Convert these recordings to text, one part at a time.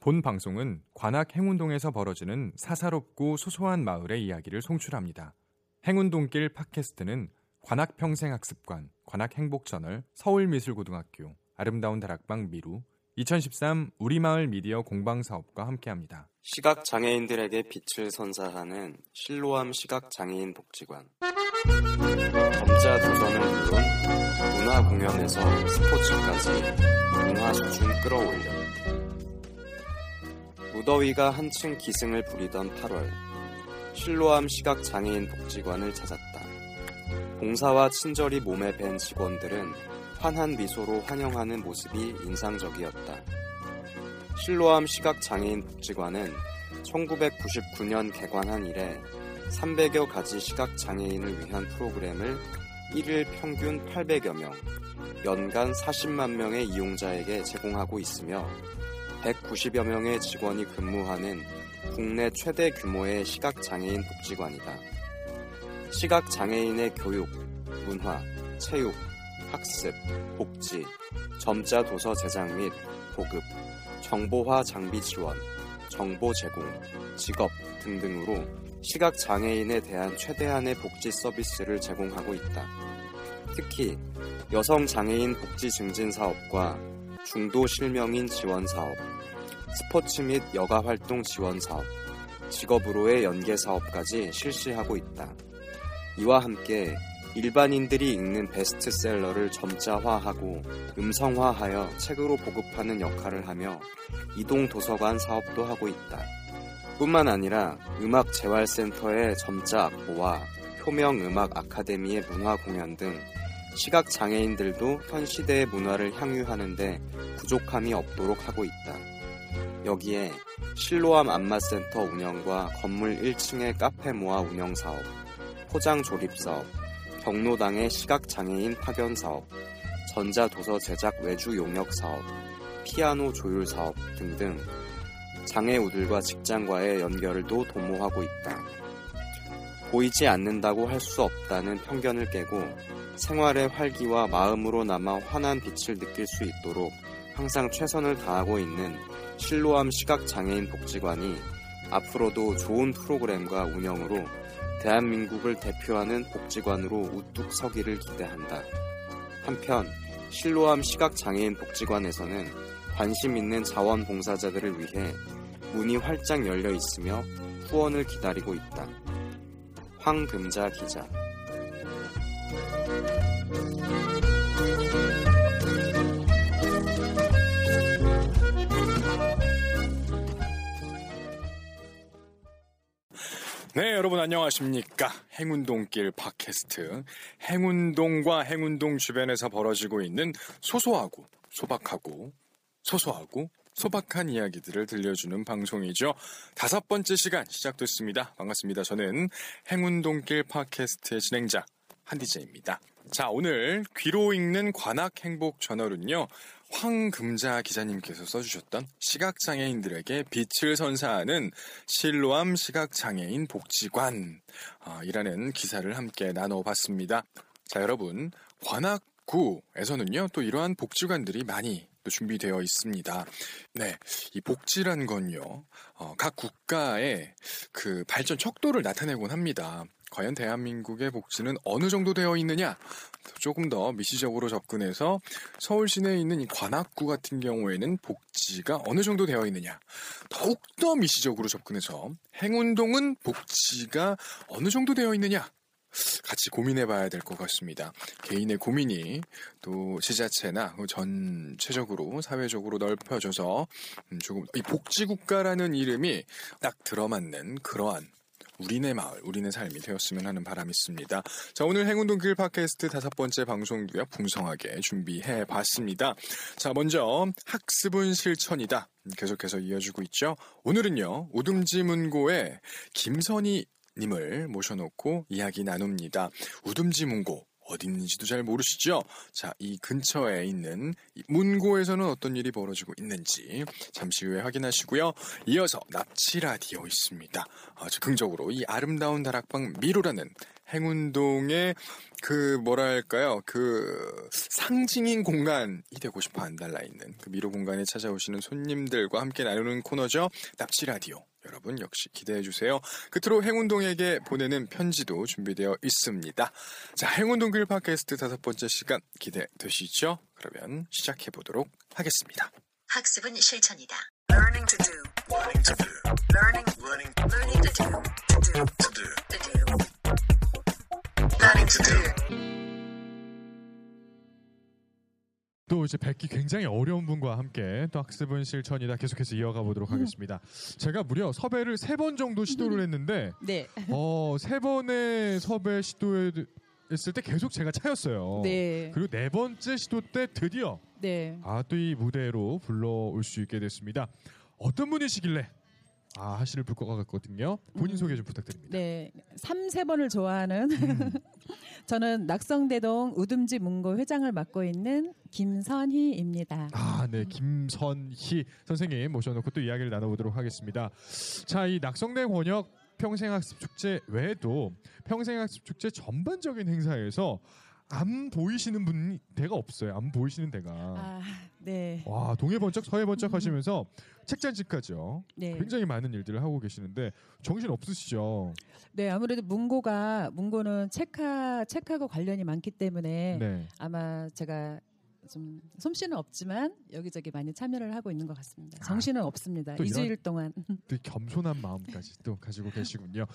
본 방송은 관악 행운동에서 벌어지는 사사롭고 소소한 마을의 이야기를 송출합니다. 행운동길 팟캐스트는 관악 평생학습관, 관악 행복저널, 서울미술고등학교, 아름다운 다락방 미루, 2013 우리마을 미디어 공방사업과 함께합니다. 시각 장애인들에게 빛을 선사하는 실로암 시각 장애인 복지관. 점자 도서는 물론 문화 공연에서 스포츠까지 문화 수준 끌어올려. 무더위가 한층 기승을 부리던 8월, 실로암 시각 장애인 복지관을 찾았다. 봉사와 친절히 몸에 밴 직원들은 환한 미소로 환영하는 모습이 인상적이었다. 실로암 시각장애인 복지관은 1999년 개관한 이래 300여 가지 시각장애인을 위한 프로그램을 1일 평균 800여 명, 연간 40만 명의 이용자에게 제공하고 있으며 190여 명의 직원이 근무하는 국내 최대 규모의 시각장애인 복지관이다. 시각장애인의 교육, 문화, 체육, 학습, 복지, 점자 도서 제작 및 보급, 정보화 장비 지원, 정보 제공, 직업 등등으로 시각 장애인에 대한 최대한의 복지 서비스를 제공하고 있다. 특히 여성 장애인 복지 증진 사업과 중도 실명인 지원 사업, 스포츠 및 여가 활동 지원 사업, 직업으로의 연계 사업까지 실시하고 있다. 이와 함께 일반인들이 읽는 베스트셀러를 점자화하고 음성화하여 책으로 보급하는 역할을 하며 이동 도서관 사업도 하고 있다. 뿐만 아니라 음악 재활센터의 점자 악보와 효명 음악 아카데미의 문화 공연 등 시각 장애인들도 현 시대의 문화를 향유하는데 부족함이 없도록 하고 있다. 여기에 실로암 안마센터 운영과 건물 1층의 카페 모아 운영 사업, 포장 조립 사업, 경로당의 시각장애인 파견 사업, 전자도서 제작 외주 용역 사업, 피아노 조율 사업 등등 장애우들과 직장과의 연결도 도모하고 있다. 보이지 않는다고 할 수 없다는 편견을 깨고 생활의 활기와 마음으로 남아 환한 빛을 느낄 수 있도록 항상 최선을 다하고 있는 실로암 시각장애인 복지관이 앞으로도 좋은 프로그램과 운영으로 대한민국을 대표하는 복지관으로 우뚝 서기를 기대한다. 한편 실로암 시각장애인 복지관에서는 관심 있는 자원봉사자들을 위해 문이 활짝 열려 있으며 후원을 기다리고 있다. 황금자 기자 네, 여러분 안녕하십니까? 행운동길 팟캐스트. 행운동과 행운동 주변에서 벌어지고 있는 소소하고 소박하고 소소하고 소박한 이야기들을 들려주는 방송이죠. 다섯 번째 시간 시작됐습니다. 반갑습니다. 저는 행운동길 팟캐스트의 진행자 한디제입니다. 자, 오늘 귀로 읽는 관악 행복 저널은요. 황금자 기자님께서 써주셨던 시각장애인들에게 빛을 선사하는 실로암 시각장애인 복지관 아, 이라는 기사를 함께 나눠봤습니다. 자 여러분 관악구에서는요 또 이러한 복지관들이 많이 또 준비되어 있습니다. 네, 이 복지란 건요 어, 각 국가의 그 발전 척도를 나타내곤 합니다. 과연 대한민국의 복지는 어느 정도 되어 있느냐? 조금 더 미시적으로 접근해서 서울 시내에 있는 이 관악구 같은 경우에는 복지가 어느 정도 되어 있느냐? 더욱 더 미시적으로 접근해서 행운동은 복지가 어느 정도 되어 있느냐? 같이 고민해 봐야 될 것 같습니다. 개인의 고민이 또 지자체나 전체적으로 사회적으로 넓혀져서 음, 조금 이 복지국가라는 이름이 딱 들어맞는 그러한 우리네 마을, 우리네 삶이 되었으면 하는 바람이 있습니다. 자, 오늘 행운동 길 팟캐스트 다섯 번째 방송도요, 풍성하게 준비해 봤습니다. 자, 먼저 학습은 실천이다. 계속해서 이어지고 있죠. 오늘은요, 우듬지문고의 김선희 님을 모셔놓고 이야기 나눕니다. 우듬지문고 어디 있는지도 잘 모르시죠? 자, 이 근처에 있는 이 문고에서는 어떤 일이 벌어지고 있는지 잠시 후에 확인하시고요. 이어서 납치 라디오 있습니다. 아주 긍정적으로 이 아름다운 다락방 미로라는 행운동의 그 뭐랄까요 그 상징인 공간이 되고 싶어 안달나 있는 그 미로 공간에 찾아오시는 손님들과 함께 나누는 코너죠 납치 라디오 여러분 역시 기대해 주세요 끝으로 행운동에게 보내는 편지도 준비되어 있습니다 자 행운동 길 팟캐스트 다섯 번째 시간 기대되시죠 그러면 시작해 보도록 하겠습니다 학습은 실천이다. Learning to do. Learning to do. Learning. Learning. Learning to do. To do. To do. To do. To do. 또 이제 뵙기 굉장히 어려운 분과 함께 또 학습은 실천이다 계속해서 이어가 보도록 하겠습니다. 제가 무려 섭외를 세 번 정도 시도를 했는데 네. 어, 세 번의 섭외 시도했을 때 계속 제가 차였어요. 네. 그리고 네 번째 시도 때 드디어 네. 아또 이 무대로 불러올 수 있게 됐습니다. 어떤 분이시길래 아 하시를 불 것 같거든요. 본인 음. 소개 좀 부탁드립니다. 네. 3, 세번을 좋아하는 음, 저는 낙성대동 우듬지 문고 회장을 맡고 있는 김선희입니다. 아, 네. 김선희 선생님 모셔놓고 또 이야기를 나눠보도록 하겠습니다. 자, 이 낙성대 권역 평생학습 축제 외에도 평생학습 축제 전반적인 행사에서 안 보이시는 분이 대가 없어요. 안 보이시는 대가. 아, 네. 와, 동해 번쩍 서해 번쩍 하시면서 책잔치까지요. 네. 굉장히 많은 일들을 하고 계시는데 정신 없으시죠? 네, 아무래도 문고가 문고는 책하 책하고 관련이 많기 때문에 네. 아마 제가 좀 솜씨는 없지만 여기저기 많이 참여를 하고 있는 것 같습니다. 아, 정신은 없습니다. 또 이런- 이주일 동안. 또 겸손한 마음까지 또 가지고 계시군요.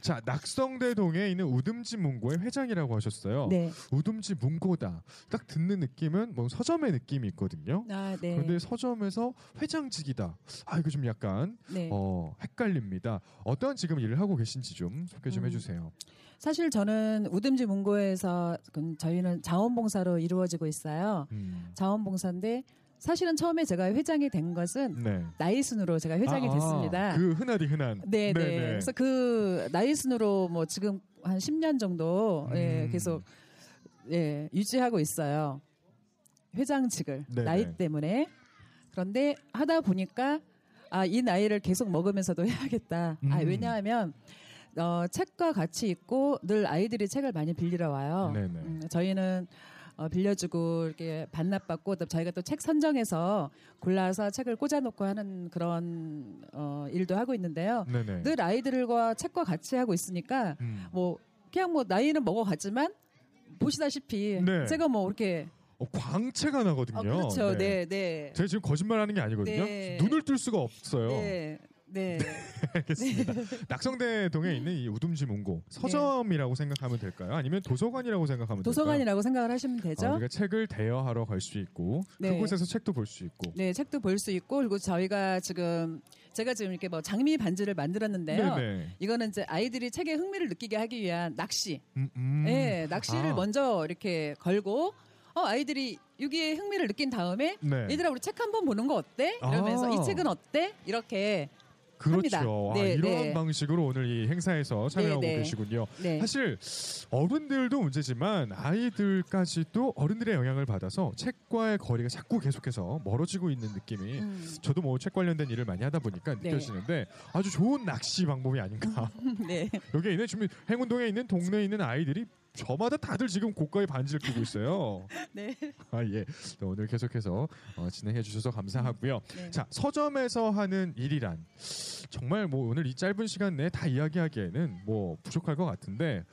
자, 낙성대동에 있는 우듬지 문고의 회장이라고 하셨어요. 네. 우듬지 문고다. 딱 듣는 느낌은 뭐 서점의 느낌이 있거든요. 아, 네. 그런데 서점에서 회장직이다. 아 이거 좀 약간 네. 어, 헷갈립니다. 어떠한 지금 일을 하고 계신지 좀 소개 좀 음. 해주세요. 사실 저는 우듬지 문고에서 그 저희는 자원봉사로 이루어지고 있어요. 음. 자원봉사인데 사실은 처음에 제가 회장이 된 것은 네. 나이 순으로 제가 회장이 아, 됐습니다. 그 흔하디 흔한. 네, 네. 네네. 그래서 그 나이 순으로 뭐 지금 한 10년 정도 예, 음. 계속 예, 유지하고 있어요. 회장직을 네네. 나이 때문에 그런데 하다 보니까 아 이 나이를 계속 먹으면서도 해야겠다. 아 음. 왜냐하면 어, 책과 같이 있고 늘 아이들이 책을 많이 빌리러 와요. 네네. 음, 저희는 어, 빌려주고 이렇게 반납받고 또 저희가 또 책 선정해서 골라서 책을 꽂아놓고 하는 그런 어, 일도 하고 있는데요. 네네. 늘 아이들과 책과 같이 하고 있으니까 음. 뭐 그냥 뭐 나이는 먹어갔지만 보시다시피 네. 제가 뭐 이렇게 어, 광채가 나거든요. 어, 그렇죠. 네, 네. 제가 지금 거짓말하는 게 아니거든요. 네. 눈을 뜰 수가 없어요. 네. 네. 알겠습니다. 낙성대 동에 있는 이 우dum지 문고 서점이라고 생각하면 될까요? 아니면 도서관이라고 생각하면 될까요? 도서관이라고 생각을 하시면 되죠. 아, 우리가 책을 대여하러 갈 수 있고 네. 그곳에서 책도 볼 수 있고. 네, 책도 볼 수 있고 그리고 저희가 지금 제가 지금 이렇게 뭐 장미 반지를 만들었는데요. 네네. 이거는 이제 아이들이 책에 흥미를 느끼게 하기 위한 낚시. 음, 음. 네, 낚시를 아. 먼저 이렇게 걸고 어 아이들이 여기에 흥미를 느낀 다음에 네. 얘들아 우리 책 한번 보는 거 어때? 이러면서 아. 이 책은 어때? 이렇게 그렇죠. 합니다. 아, 네, 이런 네. 방식으로 오늘 이 행사에서 참여하고 네, 네. 계시군요. 네. 사실 어른들도 문제지만 아이들까지도 어른들의 영향을 받아서 책과의 거리가 자꾸 계속해서 멀어지고 있는 느낌이 음, 저도 뭐 책 관련된 일을 많이 하다 보니까 네. 느껴지는데 아주 좋은 낚시 방법이 아닌가. 네. 여기에 있는 지금 행운동에 있는 동네에 있는 아이들이 저마다 다들 지금 고가의 반지를 끼고 있어요. 네. 아 예. 또 오늘 계속해서 어, 진행해 주셔서 감사하고요. 네. 자 서점에서 하는 일이란 정말 뭐 오늘 이 짧은 시간 내에 다 이야기하기에는 뭐 부족할 것 같은데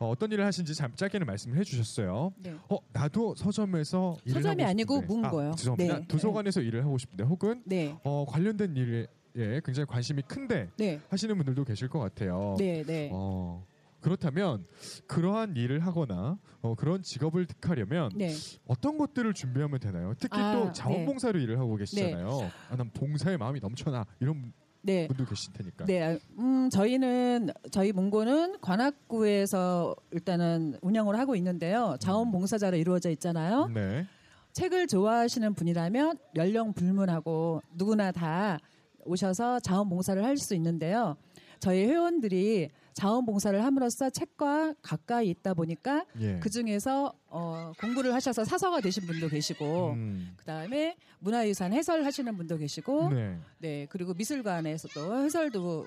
어, 떤 일을 하신지 잠 짧게는 말씀을 해주셨어요. 네. 어 나도 서점에서 서점이 아니고. 문고요. 아, 죄송합니다. 네. 도서관에서 일을 하고 싶은데 혹은 네. 어, 관련된 일에 굉장히 관심이 큰데 네. 하시는 분들도 계실 것 같아요. 네, 네. 어, 그렇다면 그러한 일을 하거나 어, 그런 직업을 택하려면 네. 어떤 것들을 준비하면 되나요? 특히 아, 또 자원봉사로 일을 하고 계시잖아요. 아, 난 봉사의 마음이 넘쳐나 이런 네. 분도 계실 테니까. 네, 음, 저희는 저희 문고는 관악구에서 일단은 운영을 하고 있는데요. 자원봉사자로 이루어져 있잖아요. 네. 책을 좋아하시는 분이라면 연령 불문하고 누구나 다 오셔서 자원봉사를 할 수 있는데요. 저희 회원들이 자원봉사를 함으로써 책과 가까이 있다 보니까 예. 그 중에서 어, 공부를 하셔서 사서가 되신 분도 계시고 음. 그 다음에 문화유산 해설하시는 분도 계시고 네. 네 그리고 미술관에서도 해설도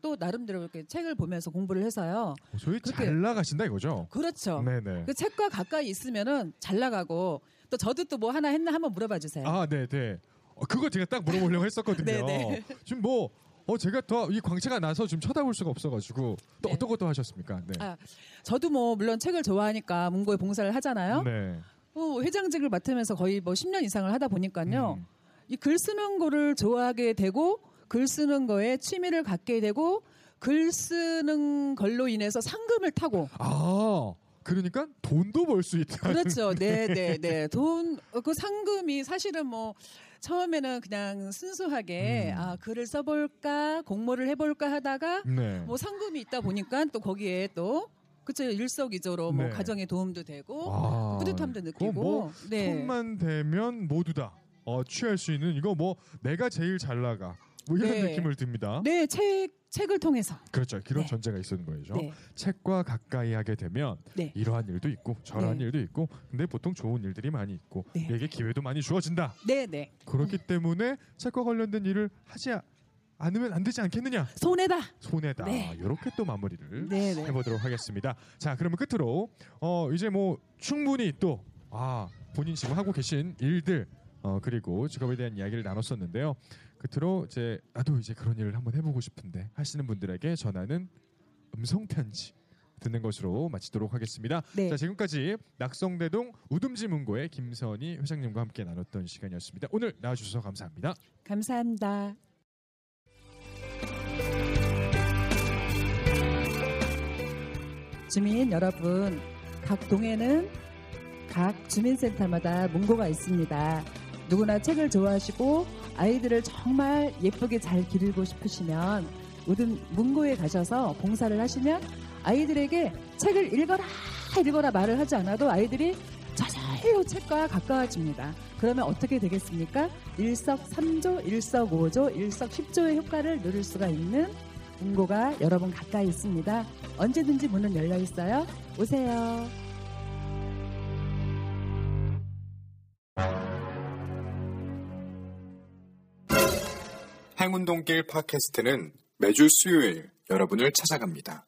또 나름대로 이렇게 책을 보면서 공부를 해서요. 어, 소위 그렇게- 잘 나가신다 이거죠. 그렇죠. 네네. 그 책과 가까이 있으면은 잘 나가고 또 저도 또 뭐 하나 했나 한번 물어봐 주세요. 아, 네, 네. 어, 그거 제가 딱 물어보려고 했었거든요. 네, 네. 지금 뭐 어, 제가 더 이 광채가 나서 좀 쳐다볼 수가 없어가지고 또 네. 어떤 것도 하셨습니까? 네. 아, 저도 뭐 물론 책을 좋아하니까 문고에 봉사를 하잖아요. 네. 어, 회장직을 맡으면서 거의 뭐 10년 이상을 하다 보니까요. 음. 이글 쓰는 거를 좋아하게 되고 글 쓰는 거에 취미를 갖게 되고 글 쓰는 걸로 인해서 상금을 타고 아, 그러니까 돈도 벌 수 있다. 그렇죠. 네, 네, 네. 돈, 그 상금이 사실은 뭐, 처음에는 그냥 순수하게, 음. 아, 글을 써볼까, 공모를 해볼까 하다가, 네. 뭐 상금이 있다 보니까 또 거기에 또, 그쵸. 일석이조로 뭐 네. 가정에 도움도 되고, 아, 뿌듯함도 느끼고, 뭐 네. 손만 대면 모두 다 어, 취할 수 있는 이거 뭐 내가 제일 잘 나가 뭐 이런 네. 느낌을 듭니다. 네, 책, 책을 통해서. 그렇죠. 그런 네. 전제가 있었는 거죠. 네. 책과 가까이 하게 되면 네. 이러한 일도 있고 저러한 네. 일도 있고 근데 보통 좋은 일들이 많이 있고 네. 내게 기회도 많이 주어진다. 네, 네. 그렇기 때문에 책과 관련된 일을 하지 아- 않으면 안 되지 않겠느냐. 손해다. 손해다. 네. 이렇게 또 마무리를 네, 네. 해보도록 하겠습니다. 자, 그러면 끝으로 어 이제 뭐 충분히 또 아 본인 지금 하고 계신 일들 어 그리고 직업에 대한 이야기를 나눴었는데요. 끝으로 이제 나도 이제 그런 일을 한번 해보고 싶은데 하시는 분들에게 전하는 음성 편지 듣는 것으로 마치도록 하겠습니다. 네. 자, 지금까지 낙성대동 우dum지 문고의 김선희 회장님과 함께 나눴던 시간이었습니다. 오늘 나와주셔서 감사합니다. 감사합니다. 주민 여러분, 각 동에는 각 주민센터마다 문고가 있습니다. 누구나 책을 좋아하시고 아이들을 정말 예쁘게 잘 기르고 싶으시면 모든 문고에 가셔서 봉사를 하시면 아이들에게 책을 읽어라 읽어라 말을 하지 않아도 아이들이 저절로 책과 가까워집니다. 그러면 어떻게 되겠습니까? 일석삼조, 일석오조, 일석십조의 효과를 누릴 수가 있는 문고가 여러분 가까이 있습니다. 언제든지 문은 열려 있어요. 오세요. 행운동길 팟캐스트는 매주 수요일 여러분을 찾아갑니다.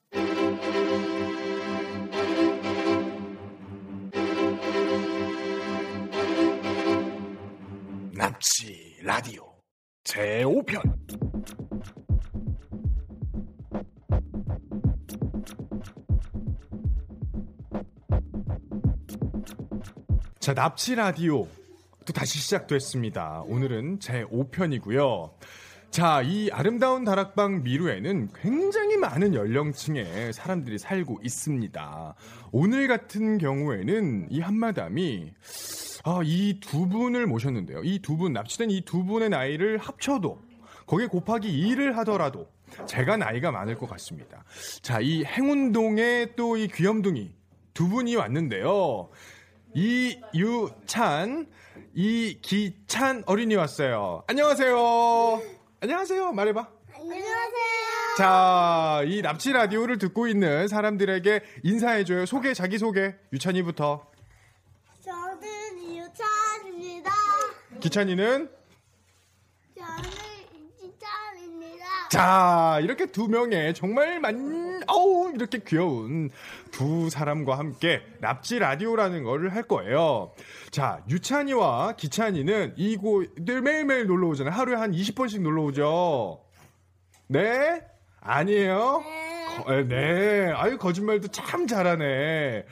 납치 라디오 제5편 자 납치 라디오 또 다시 시작됐습니다. 오늘은 제 5편이고요. 자, 이 아름다운 다락방 미루에는 굉장히 많은 연령층의 사람들이 살고 있습니다. 오늘 같은 경우에는 이 한마담이 아, 이 두 분을 모셨는데요. 이 두 분, 납치된 이 두 분의 나이를 합쳐도 거기에 곱하기 2를 하더라도 제가 나이가 많을 것 같습니다. 자, 이 행운동에 또 이 귀염둥이 두 분이 왔는데요. 이유찬, 이기찬 어린이 왔어요. 안녕하세요. 안녕하세요. 말해봐. 안녕하세요. 자, 이 납치 라디오를 듣고 있는 사람들에게 인사해줘요. 소개, 자기소개. 유찬이부터. 저는 이유찬입니다. 기찬이는 이지찬입니다. 자, 이렇게 두 명의 정말 만, 어우, 이렇게 귀여운 두 사람과 함께 납치 라디오라는 거를 할 거예요. 자, 유찬이와 기찬이는 이곳을 매일매일 놀러 오잖아요. 하루에 한 20번씩 놀러 오죠. 네? 아니에요? 거- 네. 아유, 거짓말도 참 잘하네.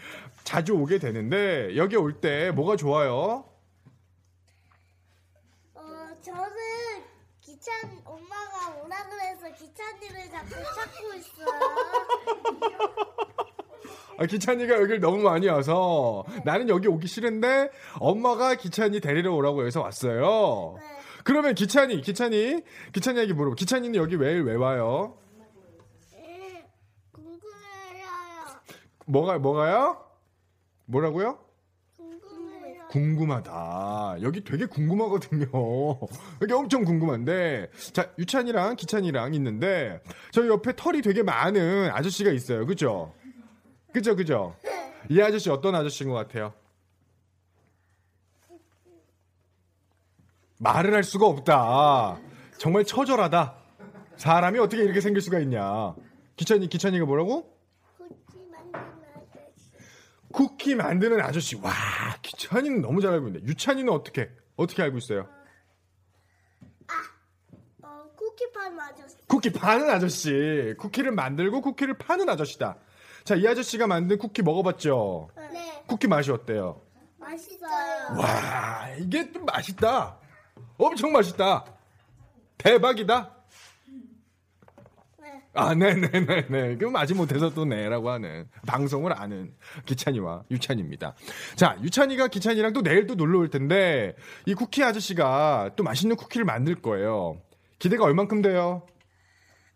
자주 오게 되는데, 여기 올 때 뭐가 좋아요? 어, 저는 기찬 엄마가 오라 그래서 기찬이를 자꾸 찾고 있어요. 아, 기찬이가 여기를 너무 많이 와서 나는 여기 오기 싫은데 엄마가 기찬이 데리러 오라고 해서 왔어요. 그러면 기찬이, 기찬이, 기찬이에게 물어봐. 기찬이는 여기 왜, 왜 와요? 예, 궁금해요. 뭐가, 뭐가요? 뭐라고요? 궁금하다. 여기 되게 궁금하거든요. 여기 엄청 궁금한데. 자, 유찬이랑 기찬이랑 있는데, 저 옆에 털이 되게 많은 아저씨가 있어요. 그죠? 그죠, 그죠? 이 아저씨 어떤 아저씨인 것 같아요? 말을 할 수가 없다. 정말 처절하다. 사람이 어떻게 이렇게 생길 수가 있냐. 기찬이, 기찬이가 뭐라고? 쿠키 만드는 아저씨. 와, 기찬이는 너무 잘 알고 있네. 유찬이는 어떻게, 어떻게 알고 있어요? 어, 쿠키 파는 아저씨. 쿠키 파는 아저씨. 쿠키를 만들고 쿠키를 파는 아저씨다. 자, 이 아저씨가 만든 쿠키 먹어봤죠? 네, 쿠키 맛이 어때요? 맛있어요. 와, 이게 좀 맛있다. 엄청 맛있다. 대박이다. 네. 아, 네네네네. 그럼 아직 못해서 또 네라고 하는 방송을 아는 기찬이와 유찬입니다. 자, 유찬이가 기찬이랑 또 내일 또 놀러 올 텐데 이 쿠키 아저씨가 또 맛있는 쿠키를 만들 거예요. 기대가 얼만큼 돼요?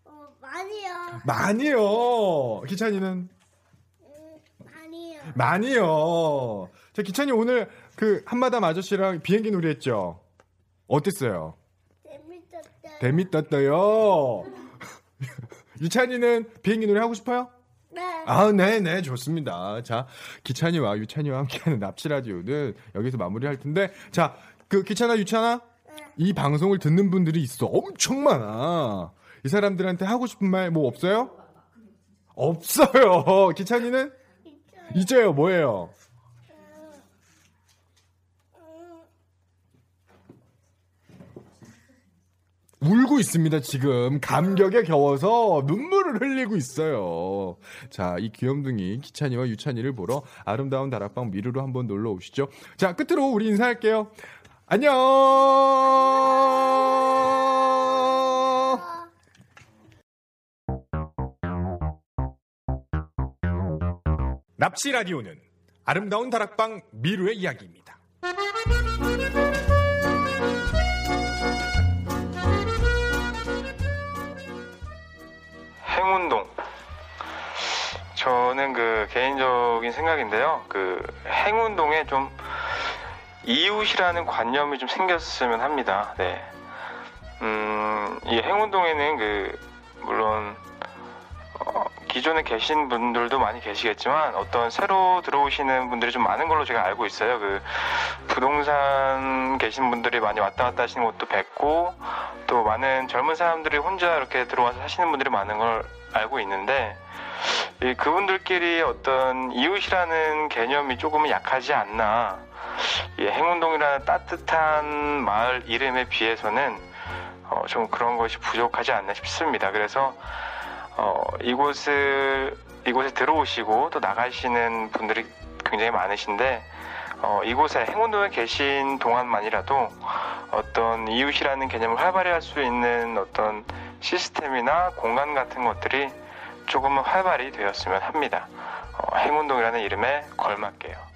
어, 많이요. 많이요. 기찬이는 음, 많이요. 많이요. 자, 기찬이 오늘 그 한마담 아저씨랑 비행기 놀이 했죠? 어땠어요? 재밌었어요. 재밌었어요. 유찬이는 비행기 놀이 하고 싶어요? 네. 아, 네 네, 좋습니다. 자, 기찬이와 유찬이와 함께하는 납치 라디오는 여기서 마무리할 텐데, 자, 그 기찬아, 유찬아, 이 방송을 듣는 분들이 있어. 엄청 많아. 이 사람들한테 하고 싶은 말 뭐 없어요? 없어요. 기찬이는? 있어요. 뭐예요? 울고 있습니다, 지금. 감격에 겨워서 눈물을 흘리고 있어요. 자, 이 귀염둥이 기찬이와 유찬이를 보러 아름다운 다락방 미르로 한번 놀러 오시죠. 자, 끝으로 우리 인사할게요. 안녕! 납치 라디오는 아름다운 다락방 미르의 이야기입니다. 개인적인 생각인데요. 그 행운동에 좀 이웃이라는 관념이 좀 생겼으면 합니다. 네. 음, 이 행운동에는 그 물론 어, 기존에 계신 분들도 많이 계시겠지만 어떤 새로 들어오시는 분들이 좀 많은 걸로 제가 알고 있어요. 그 부동산 계신 분들이 많이 왔다 갔다 하시는 것도 뵙고 또 많은 젊은 사람들이 혼자 이렇게 들어와서 사시는 분들이 많은 걸 알고 있는데 이 그분들끼리 어떤 이웃이라는 개념이 조금은 약하지 않나. 이 행운동이라는 따뜻한 마을 이름에 비해서는 어, 좀 그런 것이 부족하지 않나 싶습니다. 그래서 어, 이곳을 이곳에 들어오시고 또 나가시는 분들이 굉장히 많으신데 어, 이곳에 행운동에 계신 동안만이라도 어떤 이웃이라는 개념을 활발히 할 수 있는 어떤 시스템이나 공간 같은 것들이 조금은 활발히 되었으면 합니다. 어, 행운동이라는 이름에 걸맞게요.